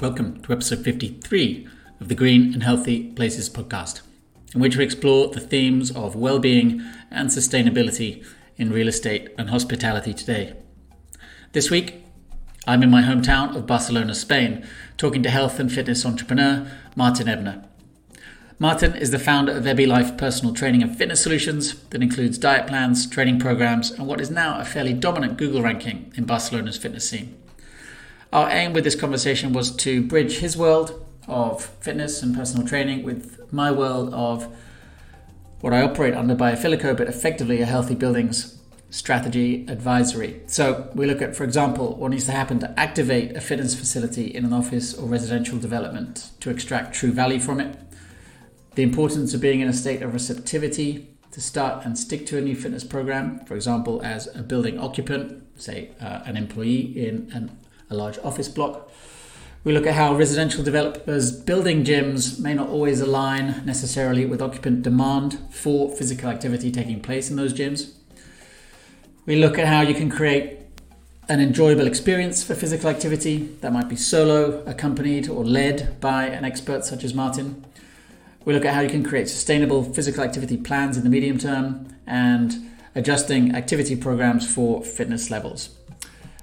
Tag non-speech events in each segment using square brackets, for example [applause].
Welcome to episode 53 of the Green and Healthy Places podcast, in which we explore the themes of well-being and sustainability in real estate and hospitality today. This week, I'm in my hometown of Barcelona, Spain, talking to health and fitness entrepreneur Martin Ebner. Martin is the founder of Ebylife Personal Training and Fitness Solutions that includes diet plans, training programs, and what is now a fairly dominant Google ranking in Barcelona's fitness scene. Our aim with this conversation was to bridge his world of fitness and personal training with my world of what I operate under Biofilico, but effectively a healthy buildings strategy advisory. So we look at, for example, what needs to happen to activate a fitness facility in an office or residential development to extract true value from it, the importance of being in a state of receptivity to start and stick to a new fitness program, for example, as a building occupant, say uh, an employee in an a large office block. We look at how residential developers building gyms may not always align necessarily with occupant demand for physical activity taking place in those gyms. We look at how you can create an enjoyable experience for physical activity that might be solo, accompanied, or led by an expert such as Martin. We look at how you can create sustainable physical activity plans in the medium term and adjusting activity programs for fitness levels.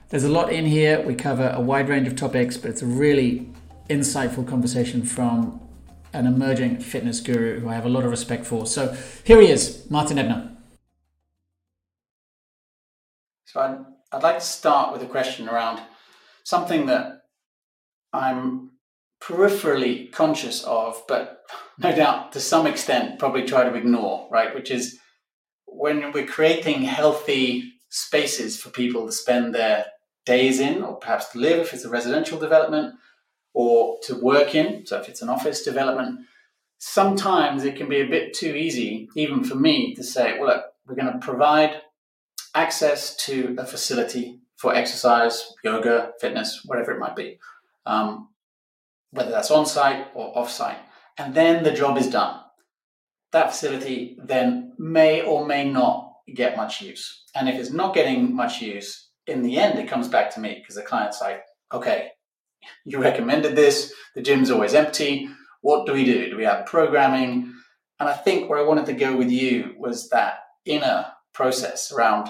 There's a lot in here. We cover a wide range of topics, but it's a really insightful conversation from an emerging fitness guru who I have a lot of respect for. So here he is, Martin Ebner. So I'd, I'd like to start with a question around something that I'm peripherally conscious of, but no doubt to some extent probably try to ignore, right? Which is when we're creating healthy spaces for people to spend their days in, or perhaps to live if it's a residential development, or to work in, so if it's an office development, sometimes it can be a bit too easy, even for me, to say, well, look, we're going to provide access to a facility for exercise, yoga, fitness, whatever it might be, um, whether that's on site or off site. And then the job is done. That facility then may or may not get much use. And if it's not getting much use, in the end, it comes back to me because the client's like, okay, you recommended this. The gym's always empty. What do we do? Do we have programming? And I think where I wanted to go with you was that inner process around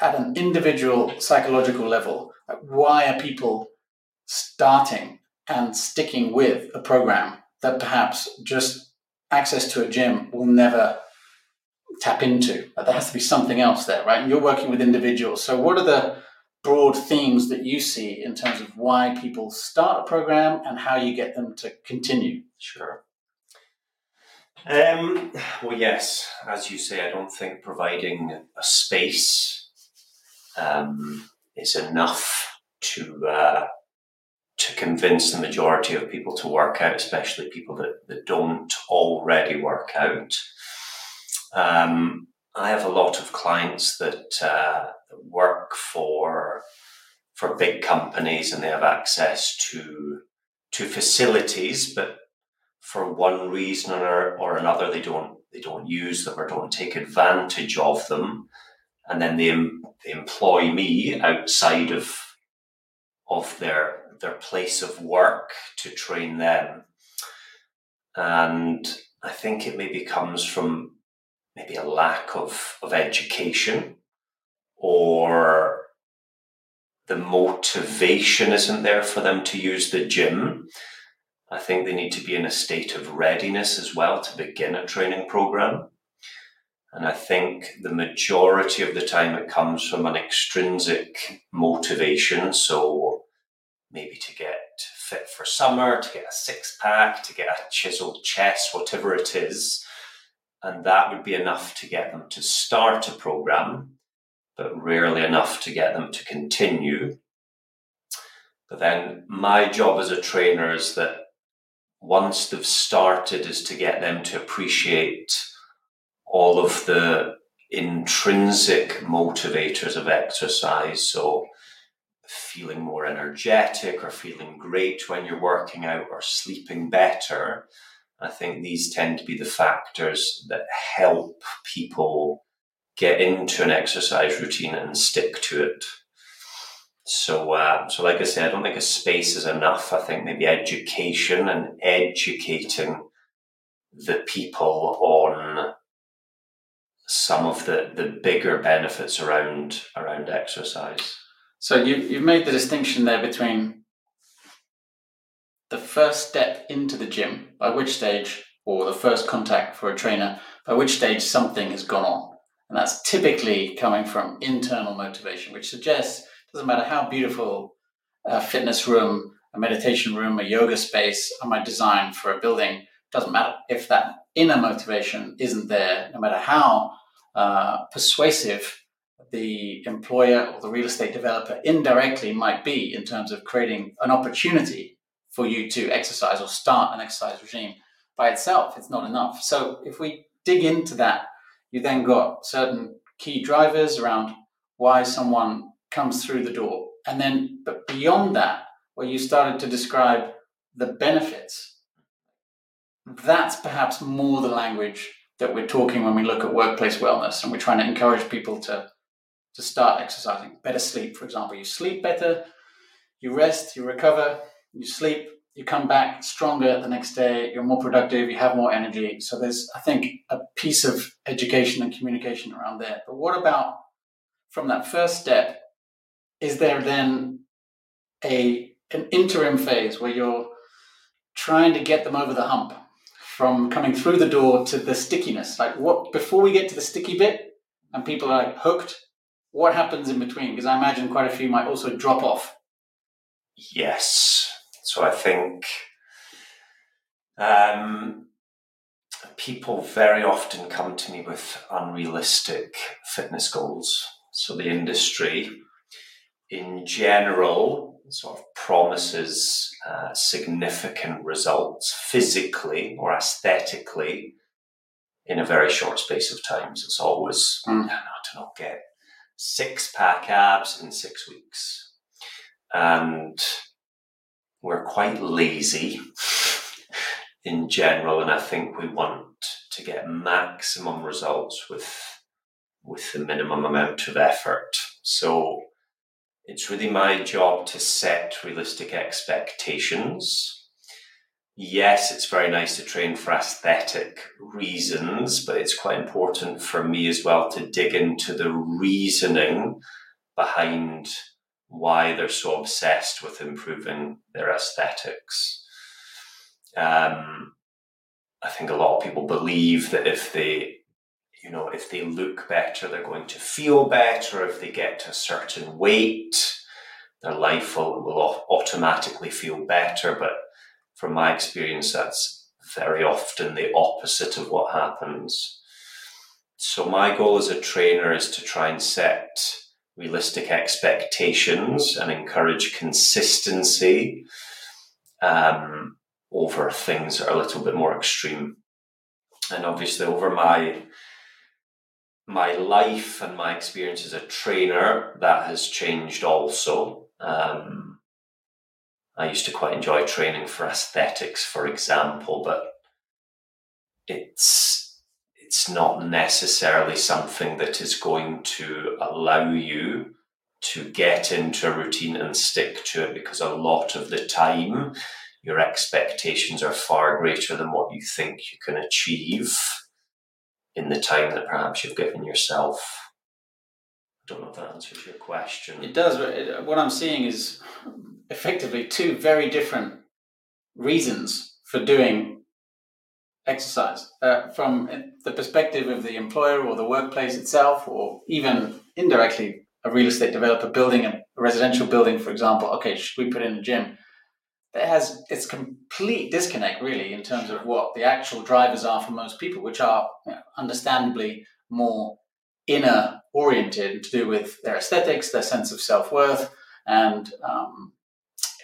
at an individual psychological level. Like why are people starting and sticking with a program that perhaps just access to a gym will never tap into? There has to be something else there, right? And you're working with individuals. So, what are the broad themes that you see in terms of why people start a program and how you get them to continue? Sure. Um, well, yes, as you say, I don't think providing a space um, is enough to uh, to convince the majority of people to work out, especially people that, that don't already work out. Um, I have a lot of clients that, uh, work for for big companies and they have access to to facilities, but for one reason or, or another they don't they don't use them or don't take advantage of them, and then they, they employ me outside of of their their place of work to train them, and I think it maybe comes from maybe a lack of, of education or the motivation isn't there for them to use the gym. I think they need to be in a state of readiness as well to begin a training program. And I think the majority of the time it comes from an extrinsic motivation. So maybe to get fit for summer, to get a six pack, to get a chiseled chest, whatever it is and that would be enough to get them to start a program, but rarely enough to get them to continue. But then my job as a trainer is that once they've started is to get them to appreciate all of the intrinsic motivators of exercise. So feeling more energetic or feeling great when you're working out or sleeping better I think these tend to be the factors that help people get into an exercise routine and stick to it. so, uh, so like I said, I don't think a space is enough. I think maybe education and educating the people on some of the, the bigger benefits around around exercise. So you you've made the distinction there between the first step into the gym, by which stage, or the first contact for a trainer, by which stage something has gone on. And that's typically coming from internal motivation, which suggests doesn't matter how beautiful a fitness room, a meditation room, a yoga space I might design for a building. Doesn't matter if that inner motivation isn't there, no matter how uh, persuasive the employer or the real estate developer indirectly might be in terms of creating an opportunity for you to exercise or start an exercise regime by itself, it's not enough. So if we dig into that, you then got certain key drivers around why someone comes through the door. And then, but beyond that, where you started to describe the benefits, that's perhaps more the language that we're talking when we look at workplace wellness and we're trying to encourage people to, to start exercising. Better sleep, for example. You sleep better, you rest, you recover, you sleep, you come back stronger the next day, you're more productive, you have more energy. So there's, I think, a piece of education and communication around there. But what about from that first step? Is there then a an interim phase where you're trying to get them over the hump from coming through the door to the stickiness? Like what before we get to the sticky bit and people are like hooked what happens in between? Because i imagine quite a few might also drop off. Yes so i think um, people very often come to me with unrealistic fitness goals so the industry in general sort of promises uh, significant results physically or aesthetically in a very short space of time. So it's always, mm. I don't know, get six pack abs in six weeks. And we're quite lazy in general, and I think we want to get maximum results with with the minimum amount of effort. So it's really my job to set realistic expectations. Yes, it's very nice to train for aesthetic reasons, but it's quite important for me as well to dig into the reasoning behind why they're so obsessed with improving their aesthetics. Um, I think a lot of people believe that if they you know, if they look better, they're going to feel better. If they get to a certain weight, their life will, will automatically feel better. But from my experience, that's very often the opposite of what happens. So, my goal as a trainer is to try and set realistic expectations and encourage consistency um, over things that are a little bit more extreme. And obviously, over my my life and my experience as a trainer that has changed also. Um, I used to quite enjoy training for aesthetics, for example, but it's it's not necessarily something that is going to allow you to get into a routine and stick to it because a lot of the time your expectations are far greater than what you think you can achieve in the time that perhaps you've given yourself. I don't know if that answers your question. It does, but it, what I'm seeing is effectively two very different reasons for doing exercise uh, from the perspective of the employer or the workplace itself, or even indirectly a real estate developer building a residential building, for example. Okay, should we put in a gym? There has it's complete disconnect really in terms of what the actual drivers are for most people, which are you know, understandably more inner oriented to do with their aesthetics, their sense of self worth, and um,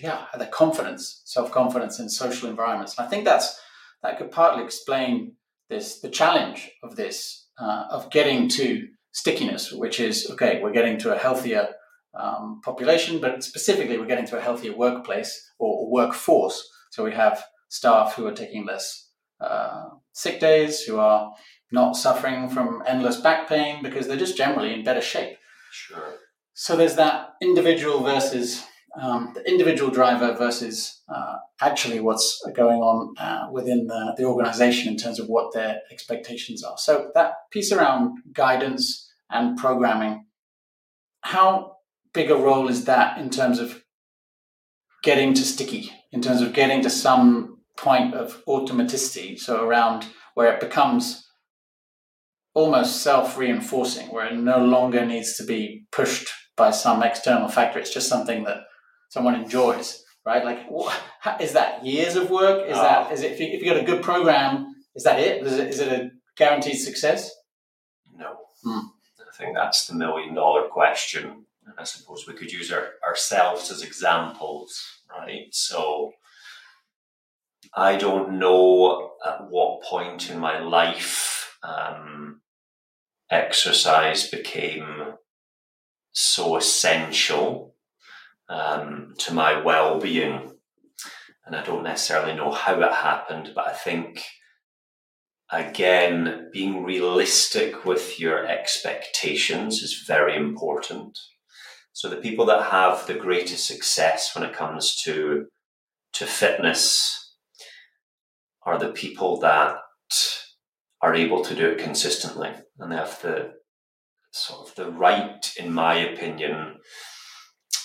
yeah, their confidence, self confidence in social environments. And I think that's that could partly explain this the challenge of this uh, of getting to stickiness, which is okay, we're getting to a healthier um, population, but specifically we're getting to a healthier workplace or workforce. So we have staff who are taking less uh, sick days, who are not suffering from endless back pain because they're just generally in better shape. Sure. So there's that individual versus um, the individual driver versus uh, actually what's going on uh, within the, the organization in terms of what their expectations are. So that piece around guidance and programming, how big a role is that in terms of getting to sticky, in terms of getting to some point of automaticity, so around where it becomes almost self-reinforcing, where it no longer needs to be pushed by some external factor. It's just something that someone enjoys, right? Like, [laughs] is that years of work? Is oh. that is it? If you, if you got a good program, is that it? Is it, is it a guaranteed success? No. Hmm. I think that's the million dollar question. I suppose we could use our, ourselves as examples, right? So I don't know at what point in my life um, exercise became so essential um, to my well being. And I don't necessarily know how it happened, but I think, again, being realistic with your expectations is very important. So, the people that have the greatest success when it comes to, to fitness are the people that are able to do it consistently and they have the sort of the right, in my opinion,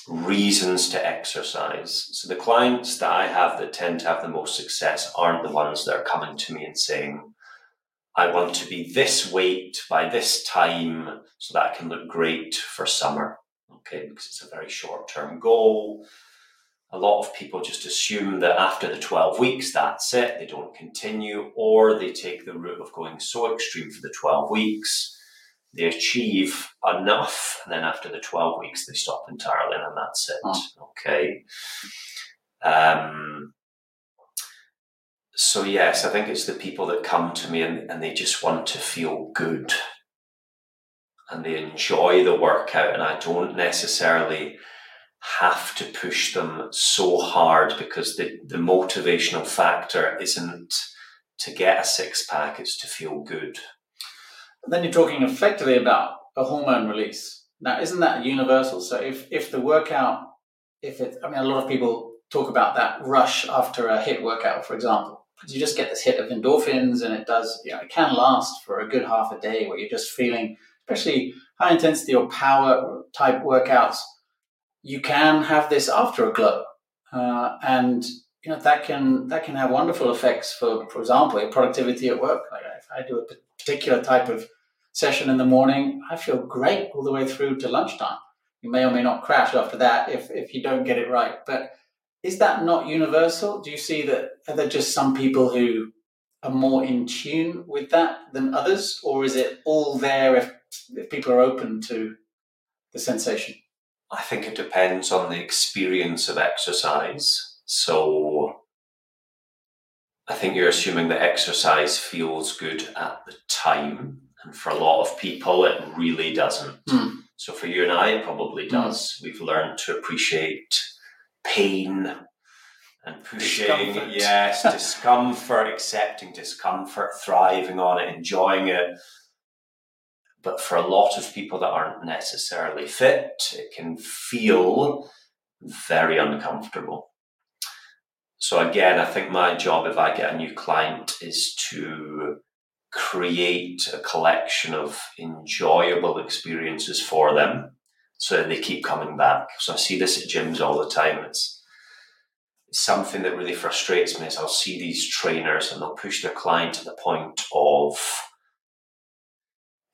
reasons to exercise. So the clients that I have that tend to have the most success aren't the ones that are coming to me and saying, I want to be this weight by this time so that I can look great for summer. Okay, because it's a very short term goal. A lot of people just assume that after the 12 weeks, that's it, they don't continue, or they take the route of going so extreme for the 12 weeks they achieve enough, and then after the 12 weeks, they stop entirely, and that's it. Oh. Okay. Um, so, yes, I think it's the people that come to me and, and they just want to feel good and they enjoy the workout, and I don't necessarily have to push them so hard because the, the motivational factor isn't to get a six pack, it's to feel good then you're talking effectively about a hormone release. Now, isn't that universal? So if, if the workout, if it, I mean, a lot of people talk about that rush after a HIIT workout, for example, because you just get this hit of endorphins and it does, you know, it can last for a good half a day where you're just feeling, especially high intensity or power type workouts, you can have this after a glow. Uh, and you know that can that can have wonderful effects for for example your productivity at work like if i do a particular type of session in the morning, I feel great all the way through to lunchtime. You may or may not crash after that if, if you don't get it right. But is that not universal? Do you see that are there just some people who are more in tune with that than others? Or is it all there if, if people are open to the sensation? I think it depends on the experience of exercise. So I think you're assuming that exercise feels good at the time. And for a lot of people, it really doesn't. Mm. So for you and I, it probably hmm. does. Mm. We've learned to appreciate pain and pushing. Discomfort. Yes, [laughs] discomfort, accepting discomfort, thriving on it, enjoying it. But for a lot of people that aren't necessarily fit, it can feel very uncomfortable. So again, I think my job if I get a new client is to create a collection of enjoyable experiences for them so they keep coming back. So I see this at gyms all the time. It's, it's something that really frustrates me is I'll see these trainers and they'll push their client to the point of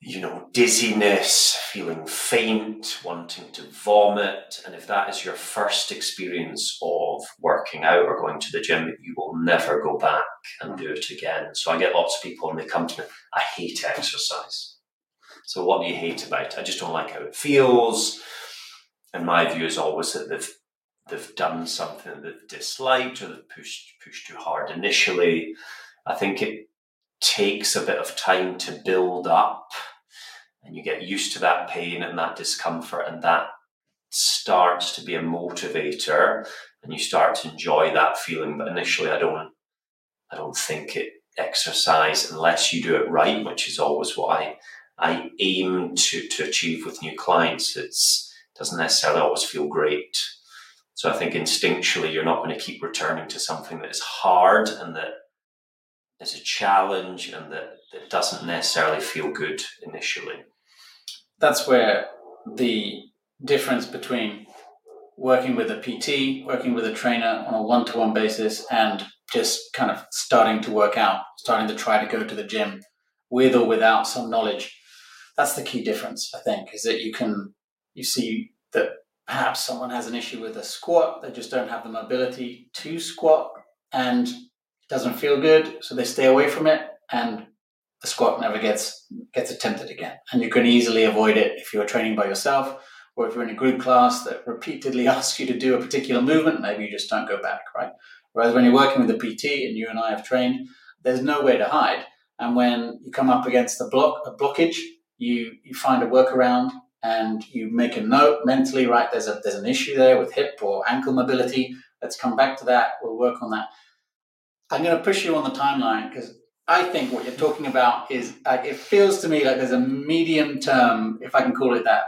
you know, dizziness, feeling faint, wanting to vomit. And if that is your first experience of working out or going to the gym, you will never go back and do it again. So I get lots of people and they come to me, I hate exercise. So what do you hate about it? I just don't like how it feels. And my view is always that they've they've done something that they've disliked or they've pushed pushed too hard initially. I think it takes a bit of time to build up and you get used to that pain and that discomfort and that starts to be a motivator and you start to enjoy that feeling but initially i don't i don't think it exercise unless you do it right which is always what i i aim to to achieve with new clients it's doesn't necessarily always feel great. So I think instinctually you're not going to keep returning to something that is hard and that is a challenge and that, that doesn't necessarily feel good initially. That's where the difference between working with a PT, working with a trainer on a one to one basis, and just kind of starting to work out, starting to try to go to the gym with or without some knowledge. That's the key difference, I think, is that you can, you see that perhaps someone has an issue with a squat, they just don't have the mobility to squat and it doesn't feel good, so they stay away from it and the squat never gets gets attempted again. And you can easily avoid it if you're training by yourself or if you're in a group class that repeatedly [laughs] asks you to do a particular movement, maybe you just don't go back, right? Whereas when you're working with a PT and you and I have trained, there's nowhere to hide. And when you come up against a block, a blockage, you you find a workaround and you make a note mentally, right? There's a there's an issue there with hip or ankle mobility. Let's come back to that. We'll work on that. I'm going to push you on the timeline because I think what you're talking about is uh, it feels to me like there's a medium term, if I can call it that,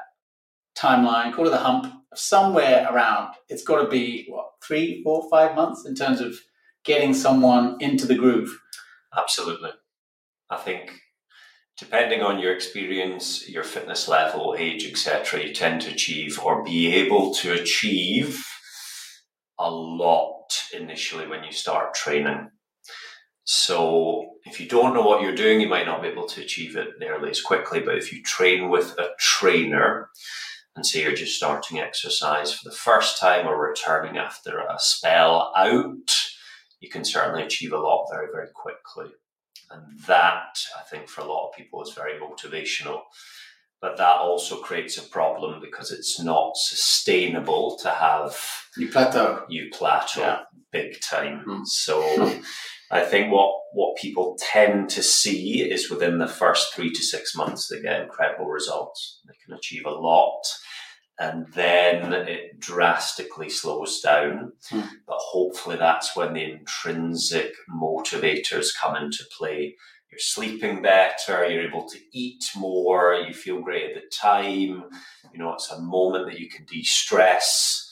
timeline, call it the hump, somewhere around. It's got to be what three, four, five months in terms of getting someone into the groove. Absolutely, I think depending on your experience, your fitness level, age, etc., you tend to achieve or be able to achieve a lot initially when you start training. So if you don't know what you're doing, you might not be able to achieve it nearly as quickly. But if you train with a trainer, and say you're just starting exercise for the first time or returning after a spell out, you can certainly achieve a lot very, very quickly. And that, I think, for a lot of people is very motivational. But that also creates a problem because it's not sustainable to have you plateau. You plateau yeah. big time. Mm. So [laughs] I think what what people tend to see is within the first three to six months they get incredible results. They can achieve a lot and then it drastically slows down. Mm. But hopefully, that's when the intrinsic motivators come into play. You're sleeping better, you're able to eat more, you feel great at the time. You know, it's a moment that you can de stress.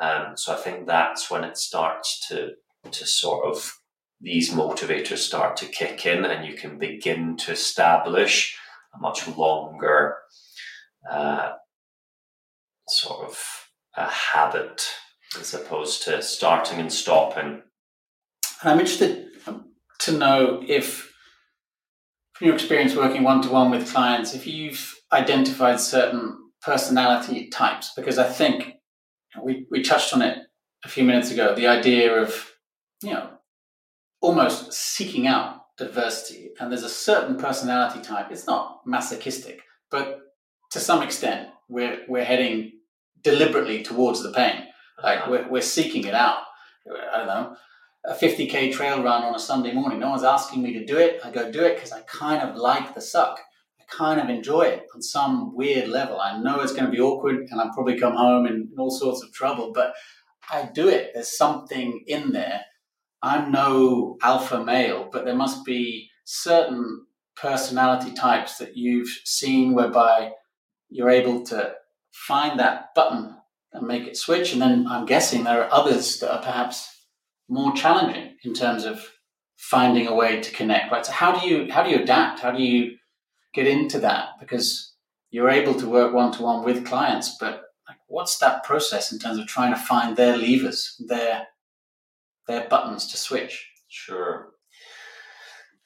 Um, so I think that's when it starts to, to sort of, these motivators start to kick in, and you can begin to establish a much longer uh, sort of a habit as opposed to starting and stopping. And I'm interested to know if, from your experience working one to one with clients, if you've identified certain personality types, because I think we, we touched on it a few minutes ago the idea of, you know, almost seeking out adversity. And there's a certain personality type, it's not masochistic, but to some extent, we're, we're heading deliberately towards the pain. Like we're, we're seeking it out. I don't know, a 50k trail run on a Sunday morning. No one's asking me to do it. I go do it because I kind of like the suck. I kind of enjoy it on some weird level. I know it's going to be awkward and I'll probably come home in all sorts of trouble, but I do it. There's something in there. I'm no alpha male, but there must be certain personality types that you've seen whereby you're able to find that button and make it switch. And then I'm guessing there are others that are perhaps more challenging in terms of finding a way to connect. Right. So how do you how do you adapt? How do you get into that? Because you're able to work one to one with clients, but like, what's that process in terms of trying to find their levers, their their buttons to switch? Sure.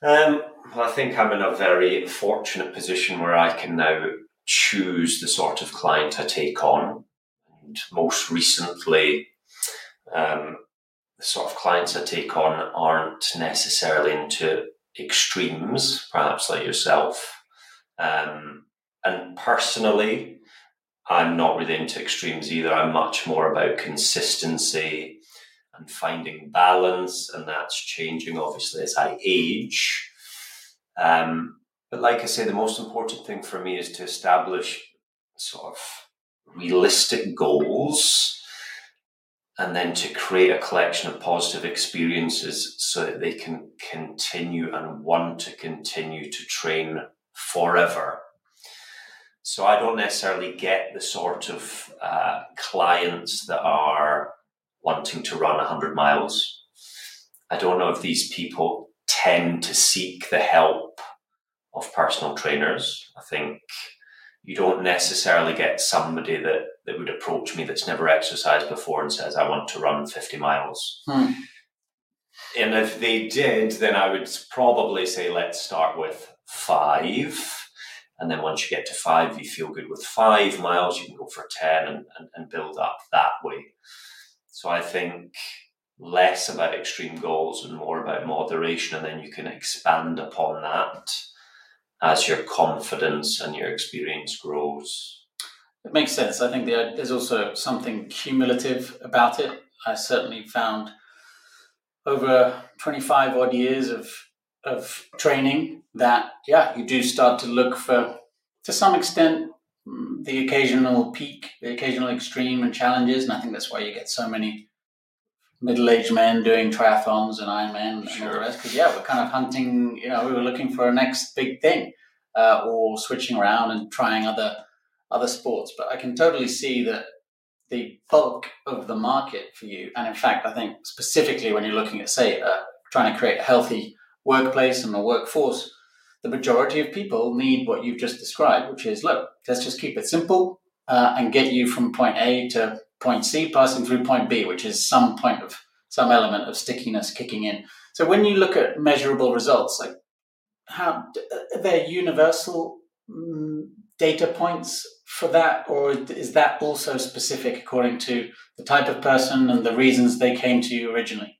Um, well, I think I'm in a very fortunate position where I can now choose the sort of client I take on. And most recently, um, the sort of clients I take on aren't necessarily into extremes, perhaps like yourself. Um, and personally, I'm not really into extremes either. I'm much more about consistency and finding balance, and that's changing obviously as I age. Um, but like I say, the most important thing for me is to establish sort of realistic goals and then to create a collection of positive experiences so that they can continue and want to continue to train forever. so I don't necessarily get the sort of uh, clients that are wanting to run 100 miles. I don't know if these people tend to seek the help of personal trainers. I think you don't necessarily get somebody that, that would approach me that's never exercised before and says, I want to run 50 miles. Hmm. And if they did, then I would probably say, let's start with five. And then once you get to five, you feel good with five miles, you can go for 10 and, and, and build up that way. So I think less about extreme goals and more about moderation, and then you can expand upon that as your confidence and your experience grows. It makes sense. I think there's also something cumulative about it. I certainly found over 25 odd years of of training that yeah you do start to look for to some extent the occasional peak the occasional extreme and challenges and i think that's why you get so many middle-aged men doing triathlons and Ironman and all the rest. Because yeah, we're kind of hunting. You know, we were looking for a next big thing, uh, or switching around and trying other other sports. But I can totally see that the bulk of the market for you, and in fact, I think specifically when you're looking at say uh, trying to create a healthy workplace and a workforce, the majority of people need what you've just described, which is look, let's just keep it simple uh, and get you from point A to point C passing through point B, which is some point of some element of stickiness kicking in. So when you look at measurable results, like how are there universal mm, data points for that, or is that also specific according to the type of person and the reasons they came to you originally?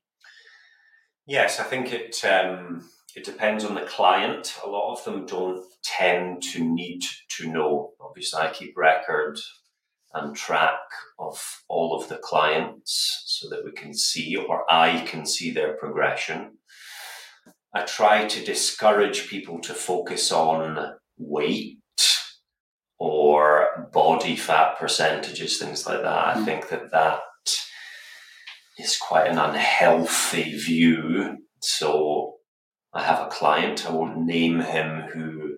Yes, I think it um, it depends on the client. A lot of them don't tend to need to know. Obviously, I keep record and track of all of the clients so that we can see or I can see their progression. I try to discourage people to focus on weight or body fat percentages, things like that. I hmm. think that that is quite an unhealthy view. So I have a client, I won't name him, who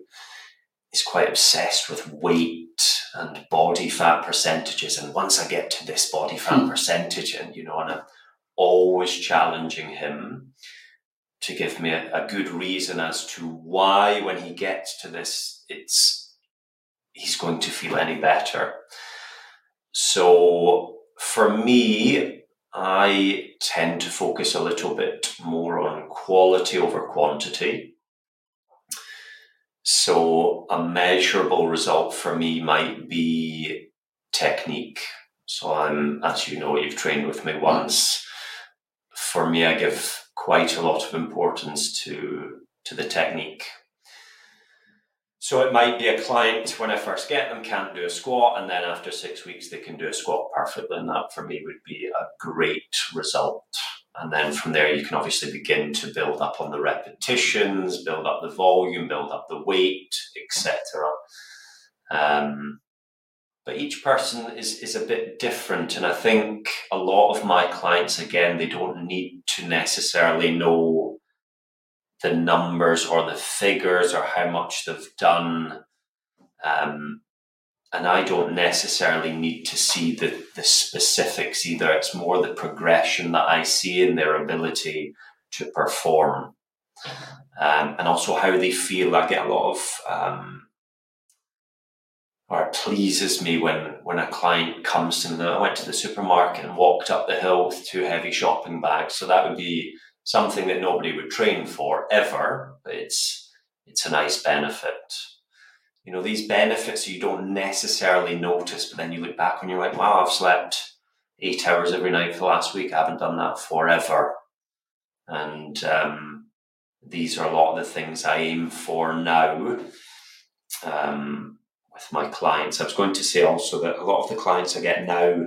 is quite obsessed with weight and body fat percentages. And once I get to this body fat hmm. percentage, and you know, and I'm always challenging him to give me a, a good reason as to why, when he gets to this, it's he's going to feel any better. So for me, I tend to focus a little bit more on quality over quantity. So a measurable result for me might be technique. So I'm, as you know, you've trained with me once. For me, I give quite a lot of importance to to the technique. So it might be a client when I first get them can't do a squat, and then after six weeks they can do a squat perfectly, and that for me would be a great result. And then from there, you can obviously begin to build up on the repetitions, build up the volume, build up the weight, etc. Um, but each person is, is a bit different. And I think a lot of my clients, again, they don't need to necessarily know the numbers or the figures or how much they've done. Um, and I don't necessarily need to see the, the specifics either. It's more the progression that I see in their ability to perform. Um, and also how they feel. I get a lot of, um, or it pleases me when, when a client comes to me. I went to the supermarket and walked up the hill with two heavy shopping bags. So that would be something that nobody would train for ever, it's, it's a nice benefit you know, these benefits you don't necessarily notice, but then you look back and you're like, wow, I've slept eight hours every night for the last week. I haven't done that forever. And um, these are a lot of the things I aim for now um, with my clients. I was going to say also that a lot of the clients I get now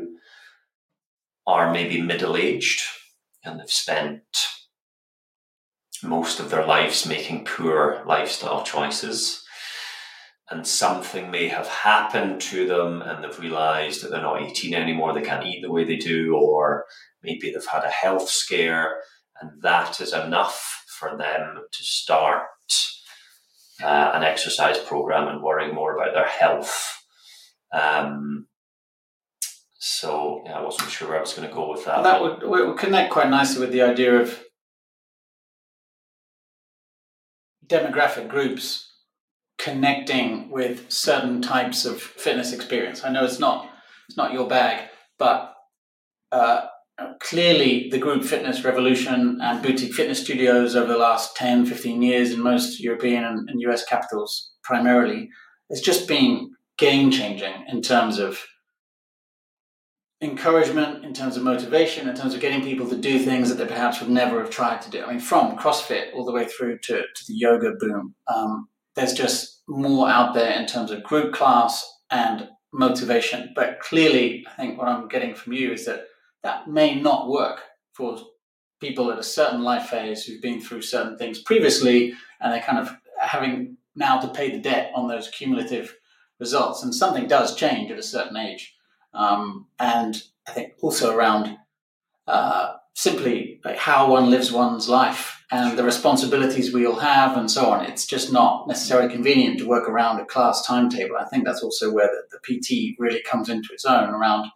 are maybe middle aged and they've spent most of their lives making poor lifestyle choices and something may have happened to them and they've realized that they're not 18 anymore, they can't eat the way they do, or maybe they've had a health scare, and that is enough for them to start uh, an exercise program and worrying more about their health. Um, so yeah, I wasn't sure where I was going to go with that. that would, would connect quite nicely with the idea of demographic groups connecting with certain types of fitness experience. I know it's not it's not your bag, but uh, clearly the group fitness revolution and boutique fitness studios over the last 10, 15 years in most European and, US capitals primarily has just been game changing in terms of encouragement, in terms of motivation, in terms of getting people to do things that they perhaps would never have tried to do. I mean, from CrossFit all the way through to, to the yoga boom, um, there's just more out there in terms of group class and motivation. But clearly, I think what I'm getting from you is that that may not work for people at a certain life phase who've been through certain things previously and they're kind of having now to pay the debt on those cumulative results. And something does change at a certain age. Um, and I think also around uh, simply like how one lives one's life and the responsibilities we all have and so on. It's just not necessarily convenient to work around a class timetable. I think that's also where the, the PT really comes into its own around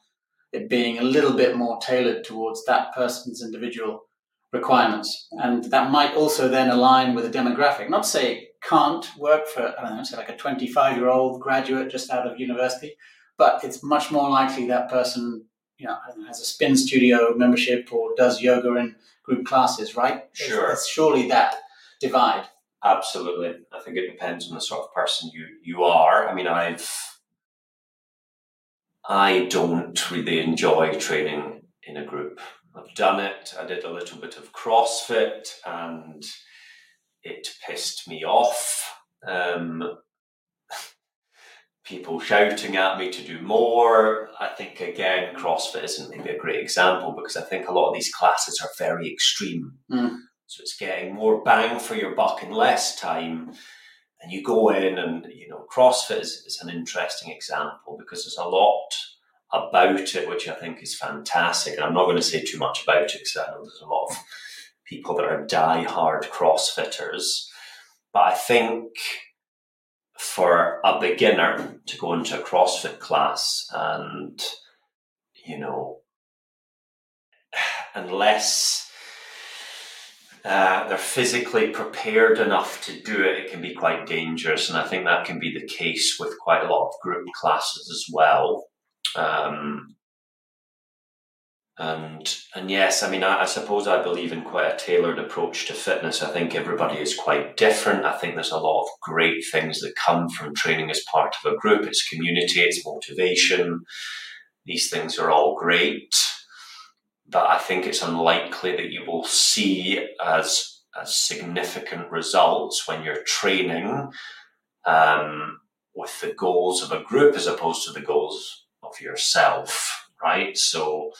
it being a little bit more tailored towards that person's individual requirements. And that might also then align with a demographic. Not to say can't work for, I don't know, say like a 25 year old graduate just out of university, but it's much more likely that person, you know, has a spin studio membership or does yoga in group classes, right? Sure. It's, it's surely that divide. Absolutely. I think it depends on the sort of person you, you are. I mean, I've, I don't really enjoy training in a group. I've done it. I did a little bit of CrossFit and it pissed me off. Um, people shouting at me to do more. I think, again, CrossFit isn't maybe a great example because I think a lot of these classes are very extreme. Mm. So it's getting more bang for your buck in less time. And you go in, and you know, CrossFit is, is an interesting example because there's a lot about it which I think is fantastic. And I'm not going to say too much about it because I know there's a lot of people that are die-hard CrossFitters. But I think for a beginner to go into a CrossFit class and, you know, [sighs] unless uh, they're physically prepared enough to do it, it can be quite dangerous. And I think that can be the case with quite a lot of group classes as well. Um, and and yes, I mean, I, I, suppose I believe in quite a tailored approach to fitness. I think everybody is quite different. I think there's a lot of great things that come from training as part of a group. It's community, it's motivation. These things are all great, but I think it's unlikely that you will see as as significant results when you're training um, with the goals of a group as opposed to the goals of yourself, right? So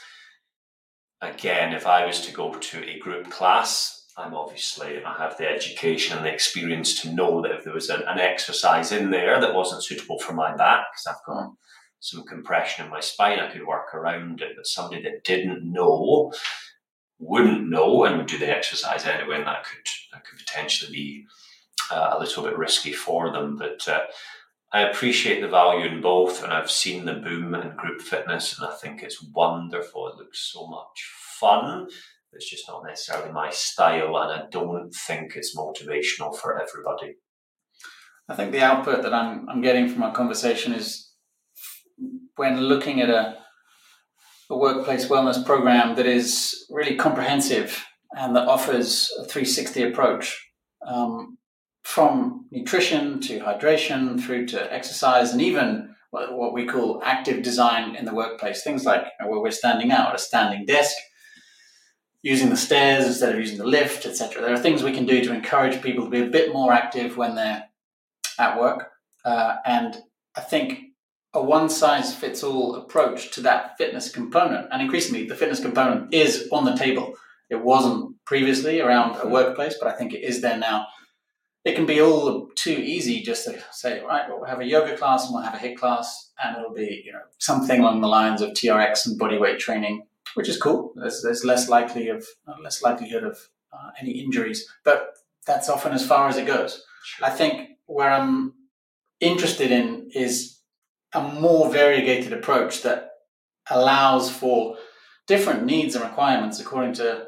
again, if I was to go to a group class, I'm obviously, I have the education and the experience to know that if there was an, an exercise in there that wasn't suitable for my back, because I've got some compression in my spine, I could work around it. But somebody that didn't know wouldn't know and would do the exercise anyway, and that could that could potentially be uh, a little bit risky for them. But uh, I appreciate the value in both, and I've seen the boom in group fitness, and I think it's wonderful. It looks so much fun. It's just not necessarily my style, and I don't think it's motivational for everybody. I think the output that I'm, I'm getting from our conversation is when looking at a, a workplace wellness program that is really comprehensive and that offers a 360 approach. Um, from nutrition to hydration through to exercise and even what we call active design in the workplace. Things like where we're standing out at a standing desk, using the stairs instead of using the lift, etc. There are things we can do to encourage people to be a bit more active when they're at work. Uh, and I think a one size fits all approach to that fitness component, and increasingly the fitness component is on the table. It wasn't previously around a workplace, but I think it is there now it can be all too easy just to say, right, well, we'll have a yoga class and we'll have a HIIT class, and it'll be you know something along the lines of TRX and bodyweight training, which is cool. There's, there's less likely of uh, less likelihood of uh, any injuries, but that's often as far as it goes. Sure. I think where I'm interested in is a more variegated approach that allows for different needs and requirements according to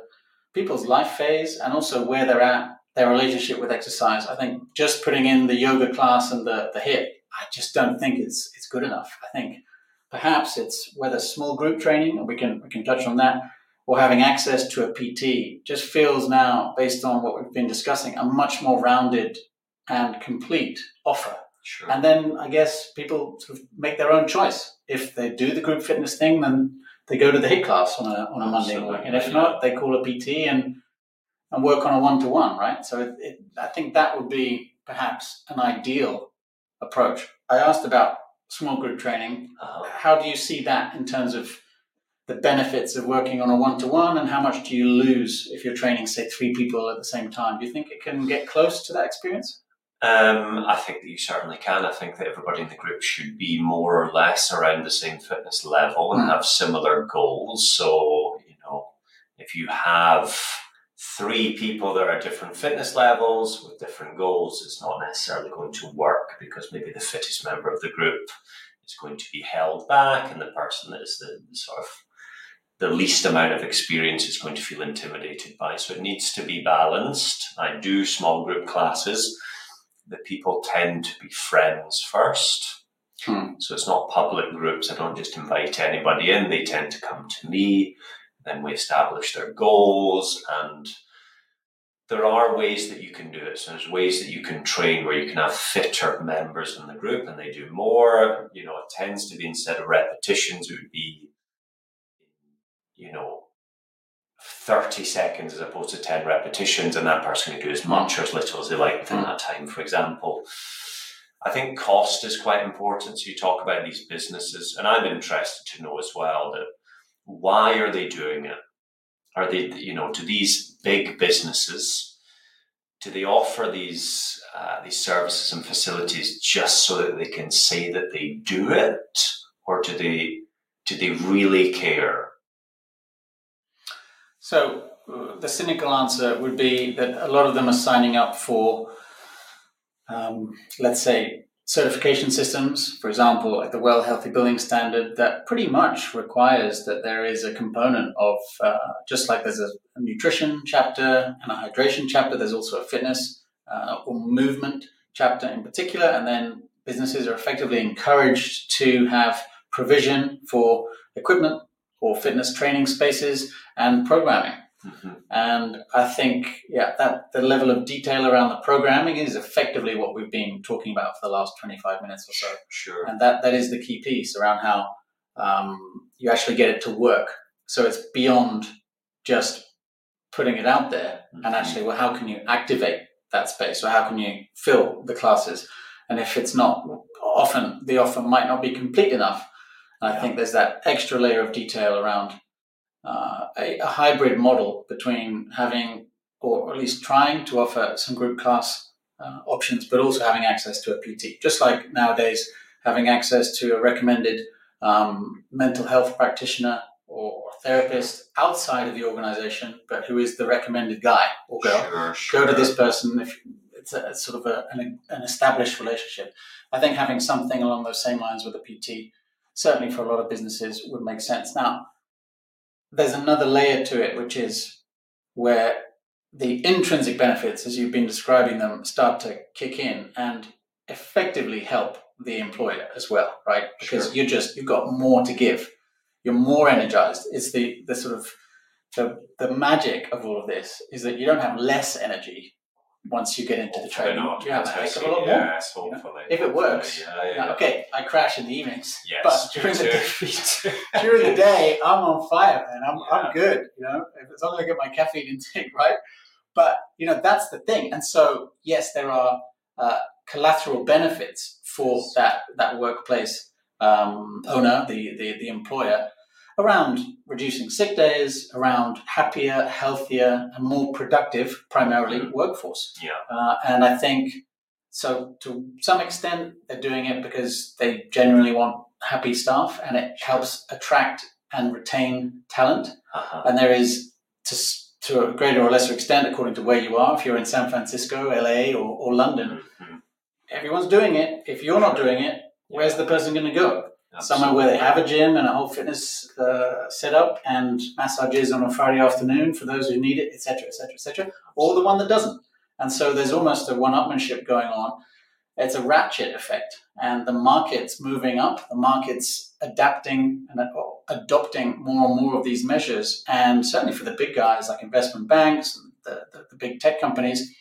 people's life phase and also where they're at, their relationship with exercise. I think just putting in the yoga class and the, the HIIT, I just don't think it's it's good enough. I think perhaps it's whether small group training, and we can we can touch on that, or having access to a PT just feels now, based on what we've been discussing, a much more rounded and complete offer. Sure. And then I guess people sort of make their own choice. If they do the group fitness thing, then they go to the HIIT class on a on a Monday Absolutely, and if not, they call a PT and and work on a one to one, right? So it, it, I think that would be perhaps an ideal approach. I asked about small group training. Uh-huh. How do you see that in terms of the benefits of working on a one to one, and how much do you lose if you're training, say, three people at the same time? Do you think it can get close to that experience? Um, I think that you certainly can. I think that everybody in the group should be more or less around the same fitness level and Mm. have similar goals. So, you know, if you have three people that are different fitness levels with different goals, it's not necessarily going to work because maybe the fittest member of the group is going to be held back and the person that is the sort of the least amount of experience is going to feel intimidated by. So it needs to be balanced. I do small group classes the people tend to be friends first. Hmm. So it's not public groups. I don't just invite anybody in. They tend to come to me. Then we establish their goals and there are ways that you can do it. So there's ways that you can train where you can have fitter members in the group and they do more. You know, it tends to be instead of repetitions, it would be, you know, 30 seconds as opposed to 10 repetitions, and that person can do as much or as little as they like within that time, for example. I think cost is quite important. So you talk about these businesses, and I'm interested to know as well that why are they doing it? Are they, you know, do these big businesses, do they offer these uh, these services and facilities just so that they can say that they do it, or do they do they really care? So uh, the cynical answer would be that a lot of them are signing up for, um, let's say, certification systems. For example, like the Well Healthy Building Standard, that pretty much requires that there is a component of uh, just like there's a, nutrition chapter and a hydration chapter. There's also a fitness uh, or movement chapter in particular, and then businesses are effectively encouraged to have provision for equipment or fitness training spaces and programming. Mhm. And I think, yeah, that the level of detail around the programming is effectively what we've been talking about for the last 25 minutes or so. Sure. And that, that is the key piece around how um, you actually get it to work. So it's beyond just putting it out there and actually, well, how can you activate that space or how can you fill the classes? And if it's not, often the offer might not be complete enough. And I Yeah. think there's that extra layer of detail around uh, a, a hybrid model between having, or at least trying to offer some group class uh, options, but also having access to a PT. Just like nowadays, having access to a recommended um, mental health practitioner or therapist outside of the organization, but who is the recommended guy or girl Sure, sure. go to this person if it's a it's sort of a, an, an established relationship. I think having something along those same lines with a PT, certainly for a lot of businesses, would make sense. Now, there's another layer to it, which is where the intrinsic benefits, as you've been describing them, start to kick in and effectively help the employer as well, right? Because Sure. you're just you've got more to give. You're more energized. It's the the sort of the the magic of all of this is that you don't have less energy once you get into the training. not. You have a heck of a lot more. Yes, you know? hopefully. If it works. Yeah, yeah, yeah. okay, I crash in the evenings, Yes, but during the, day, [laughs] during the day, I'm on fire, man. I'm. I'm good, you know, if- as long as I get my caffeine [laughs] intake, right? But, you know, that's the thing. And so, yes, there are uh, collateral benefits for that, that workplace um, owner, the, the, the employer, around reducing sick days, around happier, healthier, and more productive, primarily, Mhm. workforce. Yeah. Uh, and I think so to some extent they're doing it because they genuinely want happy staff and it helps attract and retain talent. Uh-huh. And there is to to a greater or lesser extent, according to where you are, if you're in San Francisco, LA, or, or London, Mhm. everyone's doing it. If you're not doing it, where's the person going to go? Somewhere where they have a gym and a whole fitness uh, setup and massages on a Friday afternoon for those who need it, etc., etc., etc., or the one that doesn't. And so there's almost a one-upmanship going on. It's a ratchet effect, and the market's moving up. The market's adapting and adopting more and more of these measures. And certainly for the big guys like investment banks and the, the, the big tech companies,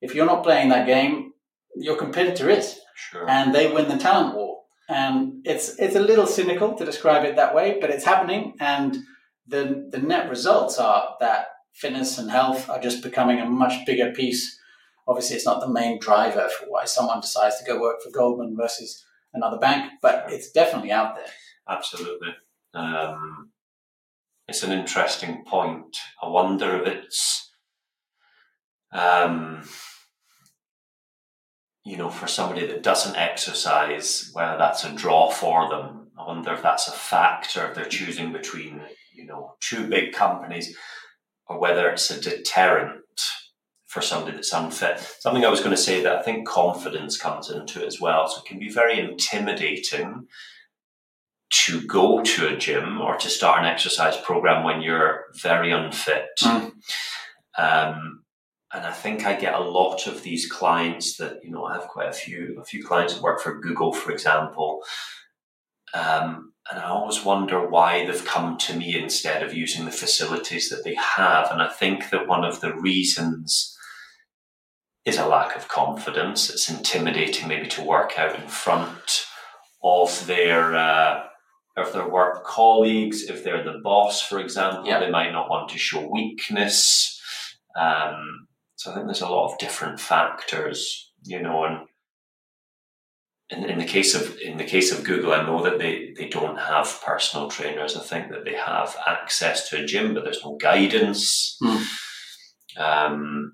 if you're not playing that game, your competitor is, Sure. and they win the talent war. And it's it's a little cynical to describe it that way, but it's happening. And the the net results are that fitness and health are just becoming a much bigger piece. Obviously, it's not the main driver for why someone decides to go work for Goldman versus another bank, but it's definitely out there. Absolutely. Um, it's an interesting point. I wonder if it's, um, you know, for somebody that doesn't exercise, whether that's a draw for them. I wonder if that's a factor if they're choosing between, you know, two big companies or whether it's a deterrent for somebody that's unfit. Something I was going to say that I think confidence comes into it as well. So it can be very intimidating to go to a gym or to start an exercise program when you're very unfit. Mm. Um, and I think I get a lot of these clients that you know I have quite a few a few clients that work for Google, for example. Um, and I always wonder why they've come to me instead of using the facilities that they have. And I think that one of the reasons is a lack of confidence. It's intimidating, maybe, to work out in front of their uh, of their work colleagues. If they're the boss, for example, Yeah. they might not want to show weakness. Um, so I think there's a lot of different factors, you know, and in, in the case of in the case of Google, I know that they, they don't have personal trainers. I think that they have access to a gym, but there's no guidance. Hmm. Um,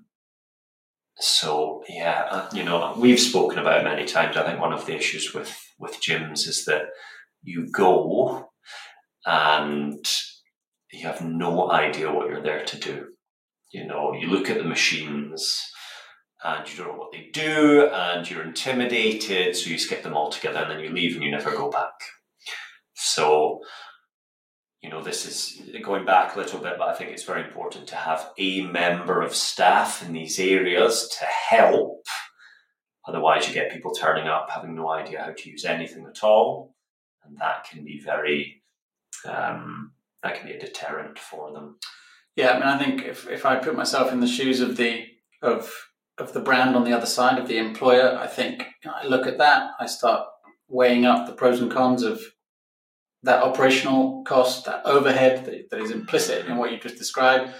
so yeah, uh, you know, we've spoken about it many times. I think one of the issues with with gyms is that you go and you have no idea what you're there to do. You know, you look at the machines and you don't know what they do and you're intimidated, so you skip them all together and then you leave and you never go back. So, you know, this is going back a little bit, but I think it's very important to have a member of staff in these areas to help. Otherwise, you get people turning up having no idea how to use anything at all, and that can be very, um, that can be a deterrent for them. Yeah, I mean, I think if, if I put myself in the shoes of the of of the brand on the other side of the employer, I think you know, I look at that. I start weighing up the pros and cons of that operational cost, that overhead that, that is implicit in what you just described.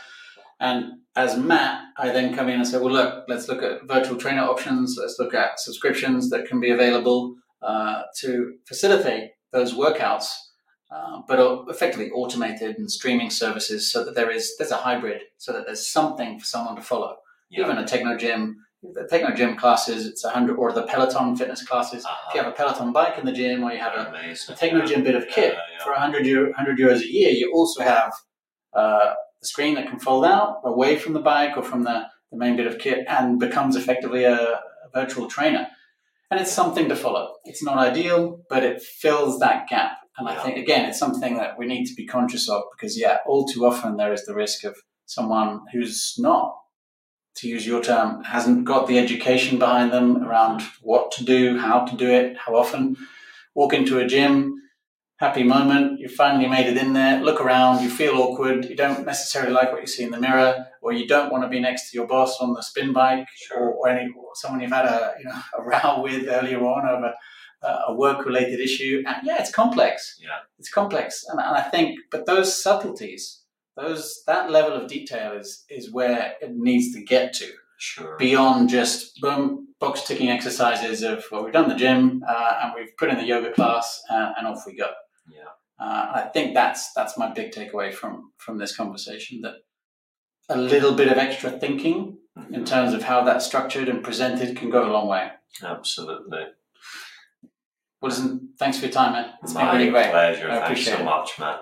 And as Matt, I then come in and say, well, look, let's look at virtual trainer options. Let's look at subscriptions that can be available uh, to facilitate those workouts uh, but effectively automated and streaming services so that there is there's a hybrid so that there's something for someone to follow. Even a Technogym the Technogym classes it's a hundred or the peloton fitness classes. If you have a peloton bike in the gym or you have a, a Technogym bit of kit Yeah, yeah. for 100 euro, 100 euros a year you also have uh, a screen that can fold out away from the bike or from the, the main bit of kit and becomes effectively a, a virtual trainer. And it's something to follow. It's not ideal but it fills that gap and I think again, it's something that we need to be conscious of because, yeah, all too often there is the risk of someone who's not, to use your term, hasn't got the education behind them around what to do, how to do it, how often. Walk into a gym, happy moment, you finally made it in there, look around, you feel awkward, you don't necessarily like what you see in the mirror, or you don't want to be next to your boss on the spin bike, or, or any or someone you've had a you know [laughs] a row with earlier on over uh, a work related issue. And yeah, it's complex. Yeah. It's complex. And, and I think, but those subtleties, those that level of detail is is where it needs to get to Sure. beyond just boom box ticking exercises of well we've done the gym uh, and we've put in the yoga class uh, and off we go. Yeah. Uh, I think that's that's my big takeaway from from this conversation that a little bit of extra thinking in terms of how that's structured and presented can go a long way. Absolutely. Well, listen, thanks for your time, man. It's been My really great. pleasure. I Thanks appreciate so it. much, Matt.